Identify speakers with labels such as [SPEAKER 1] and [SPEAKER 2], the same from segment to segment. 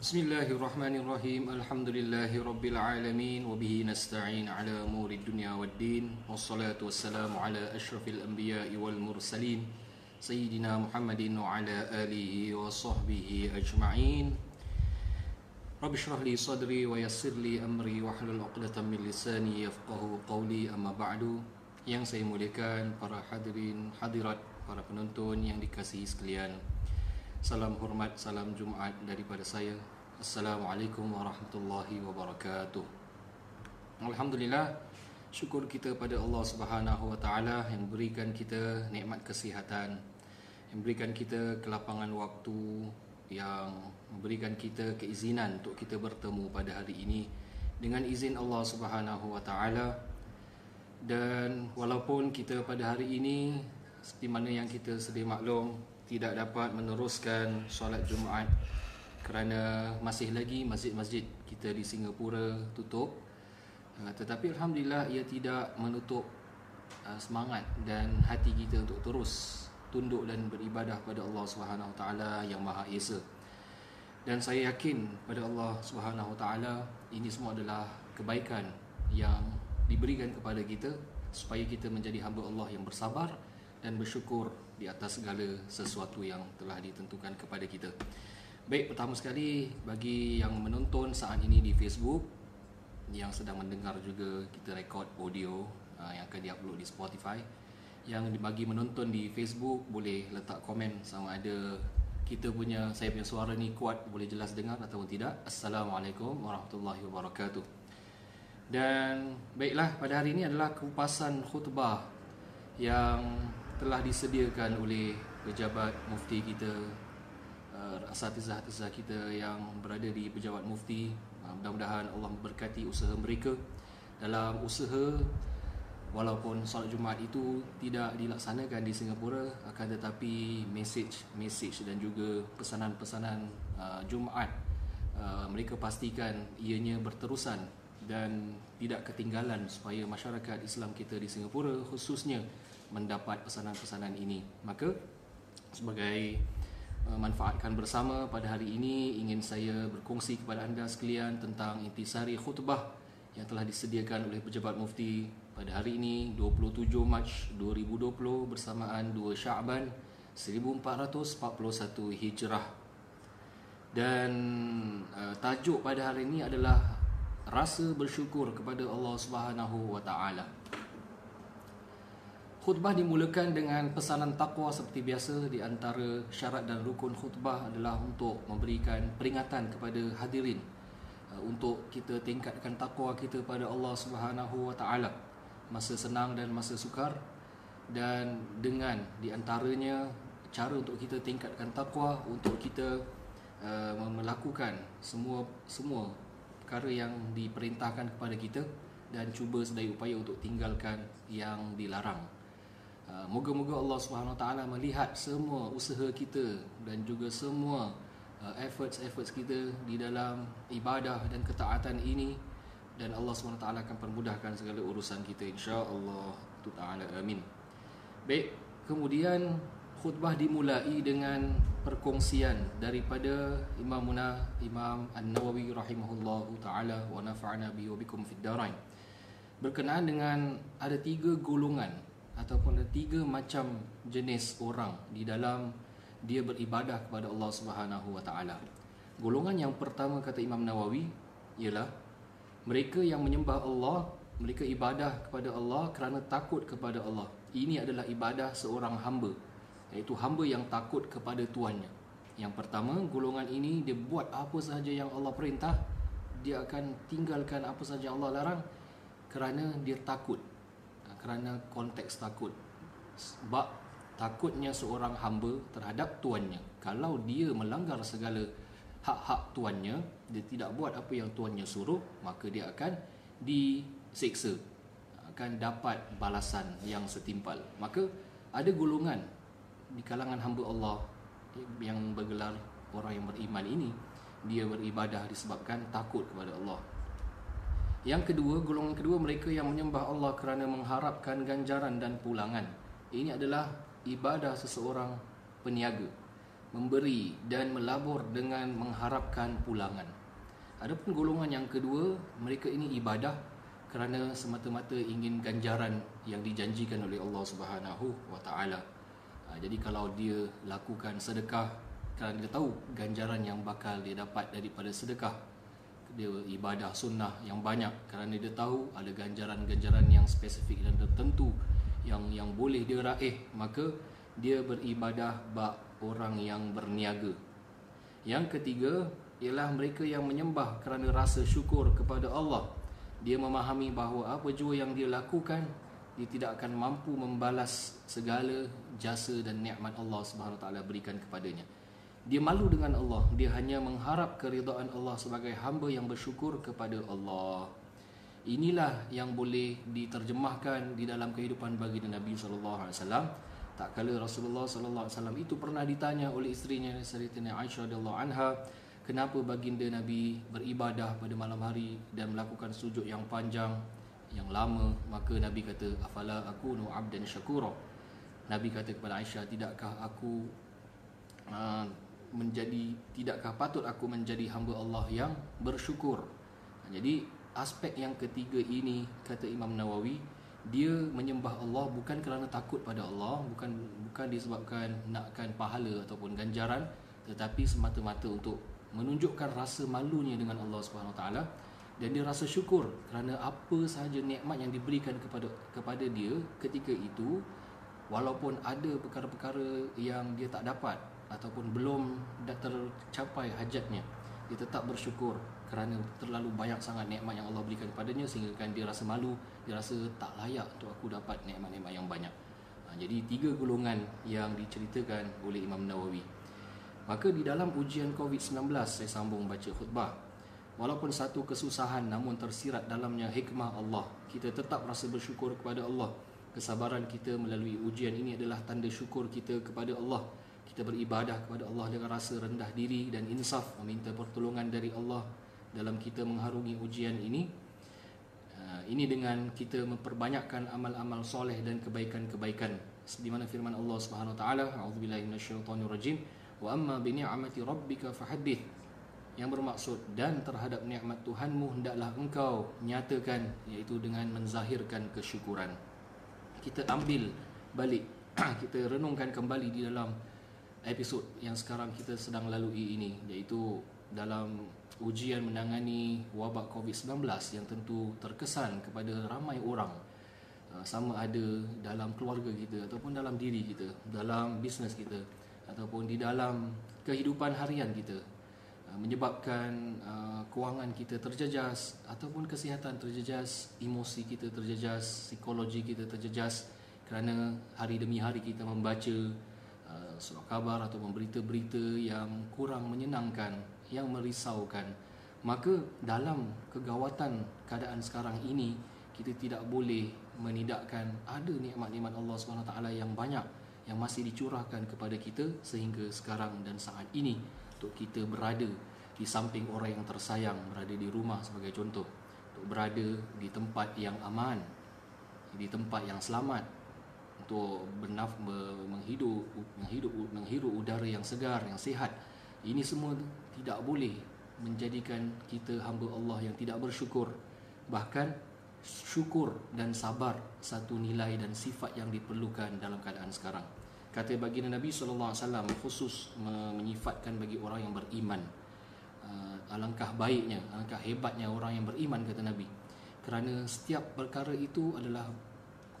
[SPEAKER 1] Bismillahirrahmanirrahim. Alhamdulillahirabbil wa bihi nasta'in ala umuri dunya waddin. Wassalatu wassalamu ala asyrafil anbiya'i wal mursalin sayyidina Muhammadin wa ala alihi wa sahbihi ajma'in. Rabbi shrah li sadri wa yassir li amri wa hlul 'uqdatam min lisani yafqahu qawli amma ba'du. Yang saya muliakan para hadirin hadirat, para penonton yang dikasihi sekalian. Salam hormat, salam Jumaat daripada saya. Assalamualaikum warahmatullahi wabarakatuh. Alhamdulillah, syukur kita pada Allah Subhanahu wa taala yang berikan kita nikmat kesihatan, yang berikan kita kelapangan waktu, yang memberikan kita keizinan untuk kita bertemu pada hari ini dengan izin Allah Subhanahu wa taala. Dan walaupun kita pada hari ini seperti mana yang kita sedia maklum tidak dapat meneruskan solat Jumaat kerana masih lagi masjid-masjid kita di Singapura tutup. Uh, tetapi alhamdulillah ia tidak menutup uh, semangat dan hati kita untuk terus tunduk dan beribadah pada Allah Subhanahu taala yang Maha Esa. Dan saya yakin pada Allah Subhanahu taala ini semua adalah kebaikan yang diberikan kepada kita supaya kita menjadi hamba Allah yang bersabar dan bersyukur di atas segala sesuatu yang telah ditentukan kepada kita. Baik, pertama sekali bagi yang menonton saat ini di Facebook yang sedang mendengar juga kita rekod audio uh, yang akan diupload di Spotify. Yang bagi menonton di Facebook boleh letak komen sama ada kita punya saya punya suara ni kuat boleh jelas dengar ataupun tidak. Assalamualaikum warahmatullahi wabarakatuh. Dan baiklah pada hari ini adalah kupasan khutbah yang telah disediakan oleh pejabat mufti kita uh, asatizah-asatizah kita yang berada di pejabat mufti. Uh, mudah-mudahan Allah memberkati usaha mereka dalam usaha. Walaupun solat Jumaat itu tidak dilaksanakan di Singapura akan tetapi message message dan juga pesanan-pesanan uh, Jumaat uh, mereka pastikan ianya berterusan dan tidak ketinggalan supaya masyarakat Islam kita di Singapura khususnya mendapat pesanan-pesanan ini. Maka sebagai uh, manfaatkan bersama pada hari ini ingin saya berkongsi kepada anda sekalian tentang intisari khutbah yang telah disediakan oleh pejabat mufti pada hari ini 27 Mac 2020 bersamaan 2 Syaban 1441 Hijrah. Dan uh, tajuk pada hari ini adalah rasa bersyukur kepada Allah Subhanahu wa taala. Khutbah dimulakan dengan pesanan takwa seperti biasa di antara syarat dan rukun khutbah adalah untuk memberikan peringatan kepada hadirin uh, untuk kita tingkatkan takwa kita pada Allah Subhanahu Wa Taala masa senang dan masa sukar dan dengan di antaranya cara untuk kita tingkatkan takwa untuk kita uh, melakukan semua semua perkara yang diperintahkan kepada kita dan cuba sedaya upaya untuk tinggalkan yang dilarang. Ah, moga-moga Allah taala melihat semua usaha kita dan juga semua uh, efforts-efforts kita di dalam ibadah dan ketaatan ini dan Allah taala akan permudahkan segala urusan kita insya-Allah taala amin. Baik, kemudian khutbah dimulai dengan perkongsian daripada Imam Muna Imam An-Nawawi rahimahullahu taala wa nafa'ana bihi wa bikum fid darain. Berkenaan dengan ada tiga golongan ataupun ada tiga macam jenis orang di dalam dia beribadah kepada Allah Subhanahu Wa Taala. Golongan yang pertama kata Imam Nawawi ialah mereka yang menyembah Allah, mereka ibadah kepada Allah kerana takut kepada Allah. Ini adalah ibadah seorang hamba, iaitu hamba yang takut kepada tuannya. Yang pertama, golongan ini dia buat apa sahaja yang Allah perintah, dia akan tinggalkan apa sahaja Allah larang kerana dia takut kerana konteks takut. Sebab takutnya seorang hamba terhadap tuannya. Kalau dia melanggar segala hak-hak tuannya dia tidak buat apa yang tuannya suruh maka dia akan diseksa. Akan dapat balasan yang setimpal. Maka ada golongan di kalangan hamba Allah yang bergelar orang yang beriman ini dia beribadah disebabkan takut kepada Allah yang kedua, golongan kedua mereka yang menyembah Allah kerana mengharapkan ganjaran dan pulangan. Ini adalah ibadah seseorang peniaga. memberi dan melabur dengan mengharapkan pulangan. Adapun golongan yang kedua, mereka ini ibadah kerana semata-mata ingin ganjaran yang dijanjikan oleh Allah Subhanahu wa taala. Ha, jadi kalau dia lakukan sedekah kerana dia tahu ganjaran yang bakal dia dapat daripada sedekah, dia ibadah sunnah yang banyak kerana dia tahu ada ganjaran-ganjaran yang spesifik dan tertentu yang yang boleh dia raih, maka dia beribadah bak orang yang berniaga. Yang ketiga ialah mereka yang menyembah kerana rasa syukur kepada Allah dia memahami bahawa apa jua yang dia lakukan dia tidak akan mampu membalas segala jasa dan nikmat Allah Subhanahu taala berikan kepadanya. Dia malu dengan Allah, dia hanya mengharap keridaan Allah sebagai hamba yang bersyukur kepada Allah. Inilah yang boleh diterjemahkan di dalam kehidupan bagi Nabi sallallahu alaihi wasallam. Tak kala Rasulullah sallallahu alaihi wasallam itu pernah ditanya oleh isterinya Sayyidatina Aisyah radhiyallahu anha, kenapa baginda Nabi beribadah pada malam hari dan melakukan sujud yang panjang yang lama maka Nabi kata afala aku nu abdan syakura Nabi kata kepada Aisyah tidakkah aku uh, menjadi tidakkah patut aku menjadi hamba Allah yang bersyukur? Jadi aspek yang ketiga ini kata Imam Nawawi dia menyembah Allah bukan kerana takut pada Allah bukan bukan disebabkan nakkan pahala ataupun ganjaran tetapi semata-mata untuk menunjukkan rasa malunya dengan Allah Subhanahu taala. Dan dia rasa syukur kerana apa sahaja nikmat yang diberikan kepada kepada dia ketika itu walaupun ada perkara-perkara yang dia tak dapat ataupun belum tercapai hajatnya dia tetap bersyukur kerana terlalu banyak sangat nikmat yang Allah berikan kepadanya sehingga kan dia rasa malu dia rasa tak layak untuk aku dapat nikmat-nikmat yang banyak ha, jadi tiga golongan yang diceritakan oleh Imam Nawawi Maka di dalam ujian COVID-19 saya sambung baca khutbah. Walaupun satu kesusahan namun tersirat dalamnya hikmah Allah. Kita tetap rasa bersyukur kepada Allah. Kesabaran kita melalui ujian ini adalah tanda syukur kita kepada Allah. Kita beribadah kepada Allah dengan rasa rendah diri dan insaf meminta pertolongan dari Allah dalam kita mengharungi ujian ini. Uh, ini dengan kita memperbanyakkan amal-amal soleh dan kebaikan-kebaikan. Di mana firman Allah Subhanahu Wa Taala, wa amma bi ni'mati rabbika fahaddith yang bermaksud dan terhadap nikmat Tuhanmu hendaklah engkau nyatakan iaitu dengan menzahirkan kesyukuran kita ambil balik kita renungkan kembali di dalam episod yang sekarang kita sedang lalui ini iaitu dalam ujian menangani wabak COVID-19 yang tentu terkesan kepada ramai orang. Uh, sama ada dalam keluarga kita ataupun dalam diri kita dalam bisnes kita ataupun di dalam kehidupan harian kita. Uh, menyebabkan uh, kewangan kita terjejas ataupun kesihatan terjejas, emosi kita terjejas, psikologi kita terjejas kerana hari demi hari kita membaca uh, surat khabar atau berita-berita yang kurang menyenangkan, yang merisaukan. Maka dalam kegawatan keadaan sekarang ini kita tidak boleh menidakkan ada nikmat-nikmat Allah SWT yang banyak yang masih dicurahkan kepada kita sehingga sekarang dan saat ini untuk kita berada di samping orang yang tersayang berada di rumah sebagai contoh untuk berada di tempat yang aman di tempat yang selamat untuk bernaf menghidup menghidup menghirup udara yang segar yang sihat. Ini semua tidak boleh menjadikan kita hamba Allah yang tidak bersyukur. Bahkan syukur dan sabar satu nilai dan sifat yang diperlukan dalam keadaan sekarang. Kata baginda Nabi sallallahu alaihi wasallam khusus menyifatkan bagi orang yang beriman. Uh, alangkah baiknya alangkah hebatnya orang yang beriman kata Nabi. Kerana setiap perkara itu adalah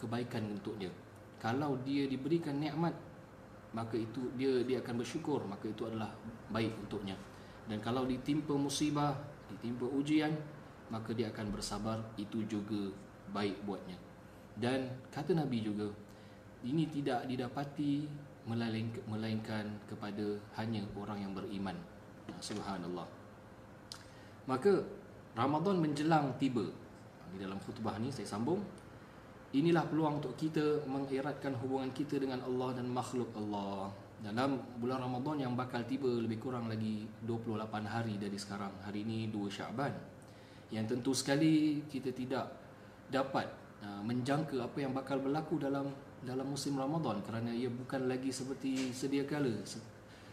[SPEAKER 1] kebaikan untuk dia kalau dia diberikan nikmat maka itu dia dia akan bersyukur maka itu adalah baik untuknya dan kalau ditimpa musibah ditimpa ujian maka dia akan bersabar itu juga baik buatnya dan kata Nabi juga ini tidak didapati melainkan kepada hanya orang yang beriman. Subhanallah. Maka Ramadan menjelang tiba. Di dalam khutbah ni saya sambung. Inilah peluang untuk kita mengeratkan hubungan kita dengan Allah dan makhluk Allah. Dalam bulan Ramadan yang bakal tiba lebih kurang lagi 28 hari dari sekarang. Hari ini 2 Syaban. Yang tentu sekali kita tidak dapat uh, menjangka apa yang bakal berlaku dalam dalam musim Ramadan kerana ia bukan lagi seperti sedia kala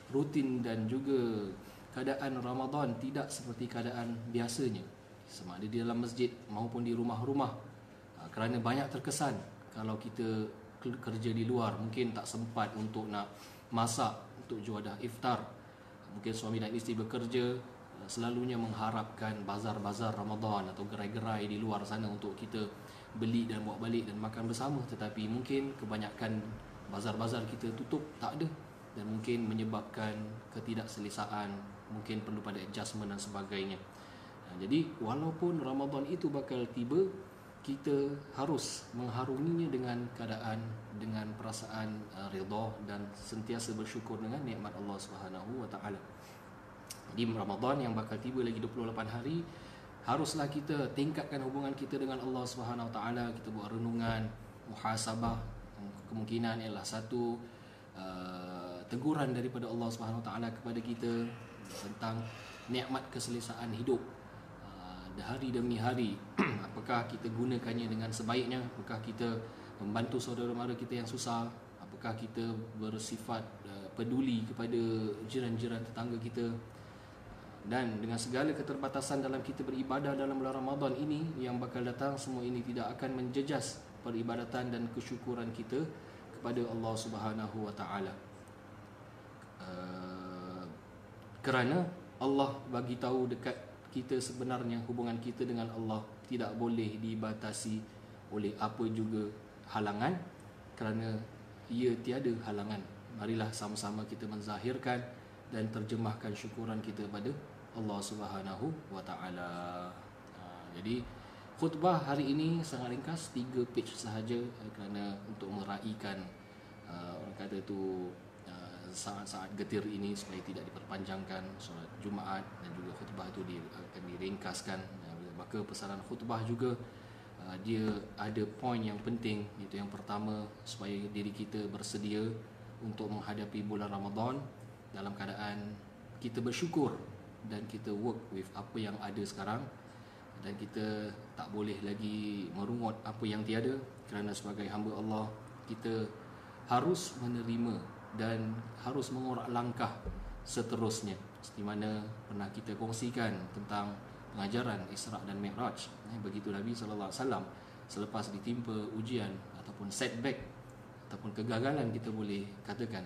[SPEAKER 1] rutin dan juga keadaan Ramadan tidak seperti keadaan biasanya sama ada di dalam masjid maupun di rumah-rumah kerana banyak terkesan kalau kita kerja di luar mungkin tak sempat untuk nak masak untuk juadah iftar. Mungkin suami dan isteri bekerja selalunya mengharapkan bazar-bazar Ramadan atau gerai-gerai di luar sana untuk kita beli dan bawa balik dan makan bersama. Tetapi mungkin kebanyakan bazar-bazar kita tutup tak ada. Dan mungkin menyebabkan ketidakselesaan mungkin perlu pada adjustment dan sebagainya. Jadi walaupun Ramadan itu bakal tiba kita harus mengharunginya dengan keadaan dengan perasaan uh, redha dan sentiasa bersyukur dengan nikmat Allah Subhanahu wa taala. Di Ramadan yang bakal tiba lagi 28 hari haruslah kita tingkatkan hubungan kita dengan Allah Subhanahu wa taala, kita buat renungan, muhasabah kemungkinan ialah satu uh, teguran daripada Allah Subhanahu wa taala kepada kita tentang nikmat keselesaan hidup hari demi hari apakah kita gunakannya dengan sebaiknya? Apakah kita membantu saudara mara kita yang susah? Apakah kita bersifat uh, peduli kepada jiran-jiran tetangga kita? Dan dengan segala keterbatasan dalam kita beribadah dalam bulan Ramadan ini yang bakal datang semua ini tidak akan menjejas peribadatan dan kesyukuran kita kepada Allah Subhanahu wa taala. Uh, kerana Allah bagi tahu dekat kita sebenarnya hubungan kita dengan Allah tidak boleh dibatasi oleh apa juga halangan kerana ia tiada halangan. Marilah sama-sama kita menzahirkan dan terjemahkan syukuran kita pada Allah Subhanahu wa taala. Ha, jadi khutbah hari ini sangat ringkas tiga page sahaja eh, kerana untuk meraihkan uh, orang kata tu saat-saat getir ini supaya tidak diperpanjangkan solat Jumaat dan juga khutbah itu di, akan diringkaskan. Maka pesanan khutbah juga uh, dia ada poin yang penting. Itu yang pertama supaya diri kita bersedia untuk menghadapi bulan Ramadan dalam keadaan kita bersyukur dan kita work with apa yang ada sekarang. Dan kita tak boleh lagi merungut apa yang tiada kerana sebagai hamba Allah kita harus menerima dan harus mengorak langkah seterusnya. Seperti mana pernah kita kongsikan tentang pengajaran Isra dan Mi'raj. Eh, begitu Nabi sallallahu alaihi wasallam selepas ditimpa ujian ataupun setback ataupun kegagalan kita boleh katakan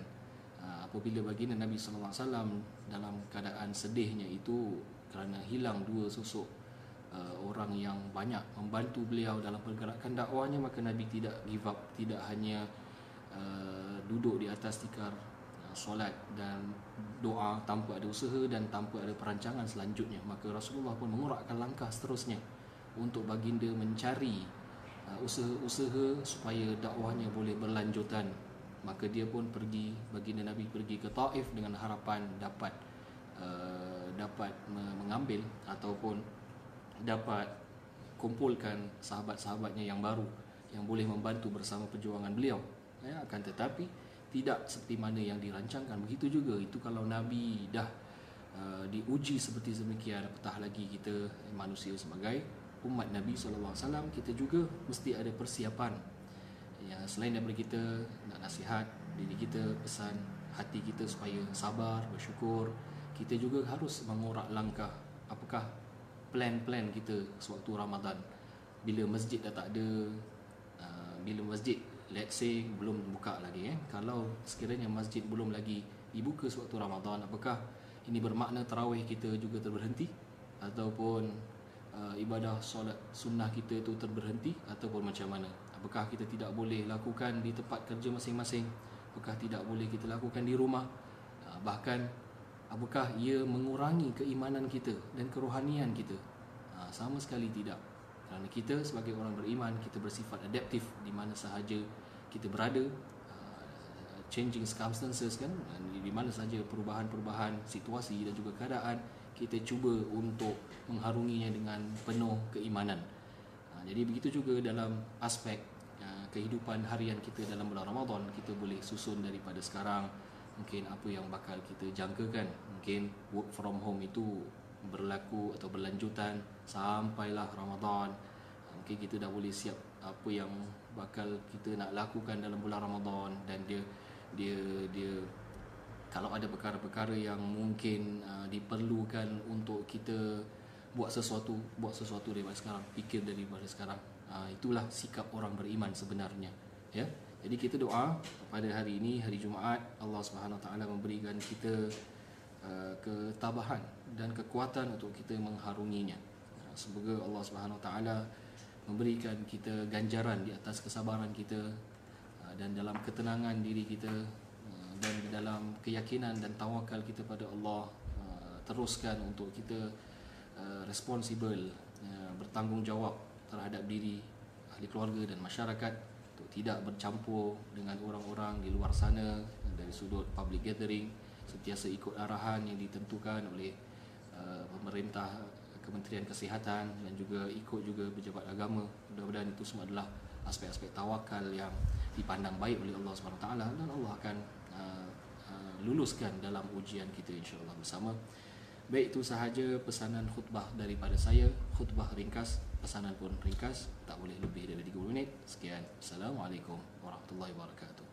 [SPEAKER 1] ah, apabila baginda Nabi sallallahu alaihi wasallam dalam keadaan sedihnya itu kerana hilang dua susuk uh, orang yang banyak membantu beliau dalam pergerakan dakwahnya maka Nabi tidak give up tidak hanya uh, duduk di atas tikar uh, solat dan doa tanpa ada usaha dan tanpa ada perancangan selanjutnya. Maka Rasulullah pun mengurakkan langkah seterusnya untuk baginda mencari uh, usaha-usaha supaya dakwahnya boleh berlanjutan. Maka dia pun pergi baginda Nabi pergi ke Taif dengan harapan dapat uh, dapat mengambil ataupun dapat kumpulkan sahabat-sahabatnya yang baru yang boleh membantu bersama perjuangan beliau ya, akan tetapi tidak seperti mana yang dirancangkan. Begitu juga itu kalau nabi dah uh, diuji seperti demikian apatah lagi kita manusia sebagai umat nabi sallallahu alaihi wasallam kita juga mesti ada persiapan. Ya selain daripada kita nak nasihat diri kita pesan hati kita supaya sabar bersyukur kita juga harus mengorak langkah. Apakah plan-plan kita sewaktu Ramadan? Bila masjid dah tak ada uh, bila masjid let's say belum buka lagi eh. Kalau sekiranya masjid belum lagi dibuka sewaktu Ramadan apakah ini bermakna tarawih kita juga terberhenti? Ataupun uh, ibadah solat sunnah kita itu terberhenti? Ataupun macam mana? Apakah kita tidak boleh lakukan di tempat kerja masing-masing? Apakah tidak boleh kita lakukan di rumah? Uh, bahkan apakah ia mengurangi keimanan kita dan kerohanian kita? Uh, sama sekali tidak kerana kita sebagai orang beriman kita bersifat adaptif di mana sahaja kita berada uh, changing circumstances kan di mana saja perubahan-perubahan situasi dan juga keadaan kita cuba untuk mengharunginya dengan penuh keimanan. Uh, jadi begitu juga dalam aspek uh, kehidupan harian kita dalam bulan Ramadan kita boleh susun daripada sekarang mungkin apa yang bakal kita jangkakan. Mungkin work from home itu berlaku atau berlanjutan sampailah Ramadan. Mungkin kita dah boleh siap apa yang bakal kita nak lakukan dalam bulan Ramadan dan dia dia dia kalau ada perkara-perkara yang mungkin uh, diperlukan untuk kita buat sesuatu buat sesuatu daripada sekarang fikir daripada sekarang uh, itulah sikap orang beriman sebenarnya ya. Jadi kita doa pada hari ini hari Jumaat Allah Subhanahu taala memberikan kita uh, ketabahan dan kekuatan untuk kita mengharunginya. Uh, semoga Allah Subhanahu taala memberikan kita ganjaran di atas kesabaran kita uh, dan dalam ketenangan diri kita dan dalam keyakinan dan tawakal kita pada Allah teruskan untuk kita responsible uh, bertanggungjawab terhadap diri ahli keluarga dan masyarakat untuk tidak bercampur dengan orang-orang di luar sana dari sudut public gathering sentiasa ikut arahan yang ditentukan oleh uh, pemerintah Kementerian Kesihatan dan juga ikut juga pejabat agama. Mudah-mudahan itu semua adalah aspek-aspek tawakal yang dipandang baik oleh Allah SWT dan Allah akan uh, uh, luluskan dalam ujian kita insya-Allah bersama. Baik itu sahaja pesanan khutbah daripada saya. Khutbah ringkas, pesanan pun ringkas. Tak boleh lebih dari 30 minit. Sekian, Assalamualaikum warahmatullahi wabarakatuh